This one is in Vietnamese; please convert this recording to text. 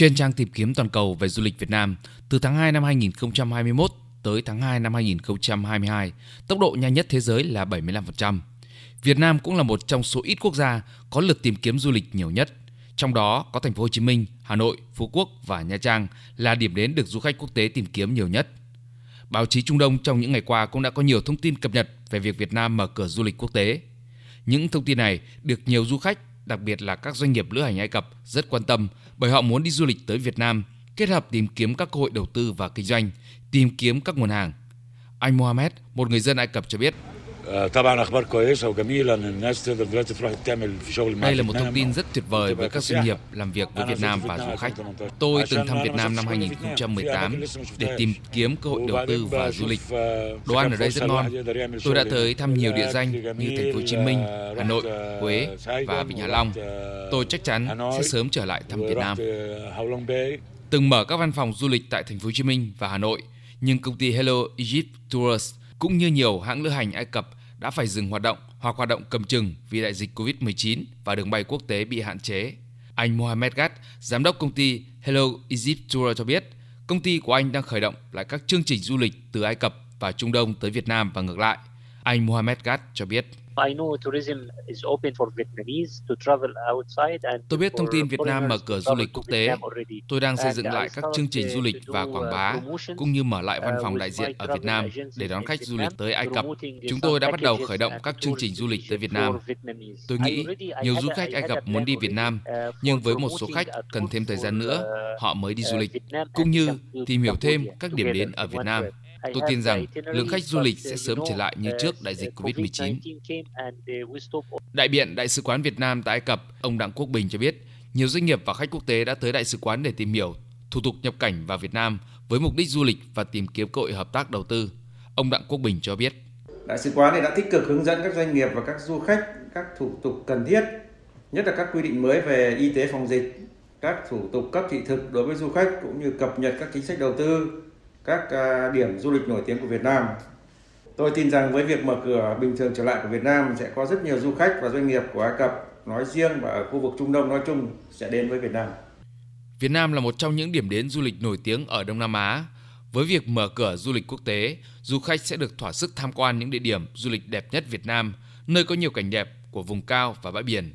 Trên trang tìm kiếm toàn cầu về du lịch Việt Nam, từ tháng 2 năm 2021 tới tháng 2 năm 2022, tốc độ nhanh nhất thế giới là 75%. Việt Nam cũng là một trong số ít quốc gia có lượt tìm kiếm du lịch nhiều nhất. Trong đó có thành phố Hồ Chí Minh, Hà Nội, Phú Quốc và Nha Trang là điểm đến được du khách quốc tế tìm kiếm nhiều nhất. Báo chí Trung Đông trong những ngày qua cũng đã có nhiều thông tin cập nhật về việc Việt Nam mở cửa du lịch quốc tế. Những thông tin này được nhiều du khách, đặc biệt là các doanh nghiệp lữ hành Ai Cập rất quan tâm bởi họ muốn đi du lịch tới Việt Nam, kết hợp tìm kiếm các cơ hội đầu tư và kinh doanh, tìm kiếm các nguồn hàng. Anh Mohamed, một người dân Ai Cập cho biết, đây là một thông tin rất tuyệt vời với các doanh nghiệp làm việc với Việt Nam và du khách. Tôi từng thăm Việt Nam năm 2018 để tìm kiếm cơ hội đầu tư và du lịch. Đồ ăn ở đây rất ngon. Tôi đã tới thăm nhiều địa danh như thành phố Hồ Chí Minh, Hà Nội, Huế và Vịnh Hạ Long. Tôi chắc chắn sẽ sớm trở lại thăm Việt Nam. Từng mở các văn phòng du lịch tại thành phố Hồ Chí Minh và Hà Nội, nhưng công ty Hello Egypt Tours cũng như nhiều hãng lữ hành Ai Cập đã phải dừng hoạt động hoặc hoạt động cầm chừng vì đại dịch Covid-19 và đường bay quốc tế bị hạn chế. Anh Mohamed Gat, giám đốc công ty Hello Egypt Tour cho biết, công ty của anh đang khởi động lại các chương trình du lịch từ Ai Cập và Trung Đông tới Việt Nam và ngược lại. Anh Mohamed Gat cho biết. Tôi biết thông tin Việt Nam mở cửa du lịch quốc tế. Tôi đang xây dựng lại các chương trình du lịch và quảng bá, cũng như mở lại văn phòng đại diện ở Việt Nam để đón khách du lịch tới Ai Cập. Chúng tôi đã bắt đầu khởi động các chương trình du lịch tới Việt Nam. Tôi nghĩ nhiều du khách Ai Cập muốn đi Việt Nam, nhưng với một số khách cần thêm thời gian nữa, họ mới đi du lịch, cũng như tìm hiểu thêm các điểm đến ở Việt Nam. Tôi tin rằng lượng khách du lịch sẽ sớm trở lại như trước đại dịch COVID-19. Đại biện Đại sứ quán Việt Nam tại Ai Cập, ông Đặng Quốc Bình cho biết, nhiều doanh nghiệp và khách quốc tế đã tới đại sứ quán để tìm hiểu thủ tục nhập cảnh vào Việt Nam với mục đích du lịch và tìm kiếm cơ hội hợp tác đầu tư. Ông Đặng Quốc Bình cho biết. Đại sứ quán đã tích cực hướng dẫn các doanh nghiệp và các du khách các thủ tục cần thiết, nhất là các quy định mới về y tế phòng dịch, các thủ tục cấp thị thực đối với du khách cũng như cập nhật các chính sách đầu tư, các à, điểm du lịch nổi tiếng của Việt Nam. Tôi tin rằng với việc mở cửa bình thường trở lại của Việt Nam sẽ có rất nhiều du khách và doanh nghiệp của Ai Cập nói riêng và ở khu vực Trung Đông nói chung sẽ đến với Việt Nam. Việt Nam là một trong những điểm đến du lịch nổi tiếng ở Đông Nam Á. Với việc mở cửa du lịch quốc tế, du khách sẽ được thỏa sức tham quan những địa điểm du lịch đẹp nhất Việt Nam, nơi có nhiều cảnh đẹp của vùng cao và bãi biển.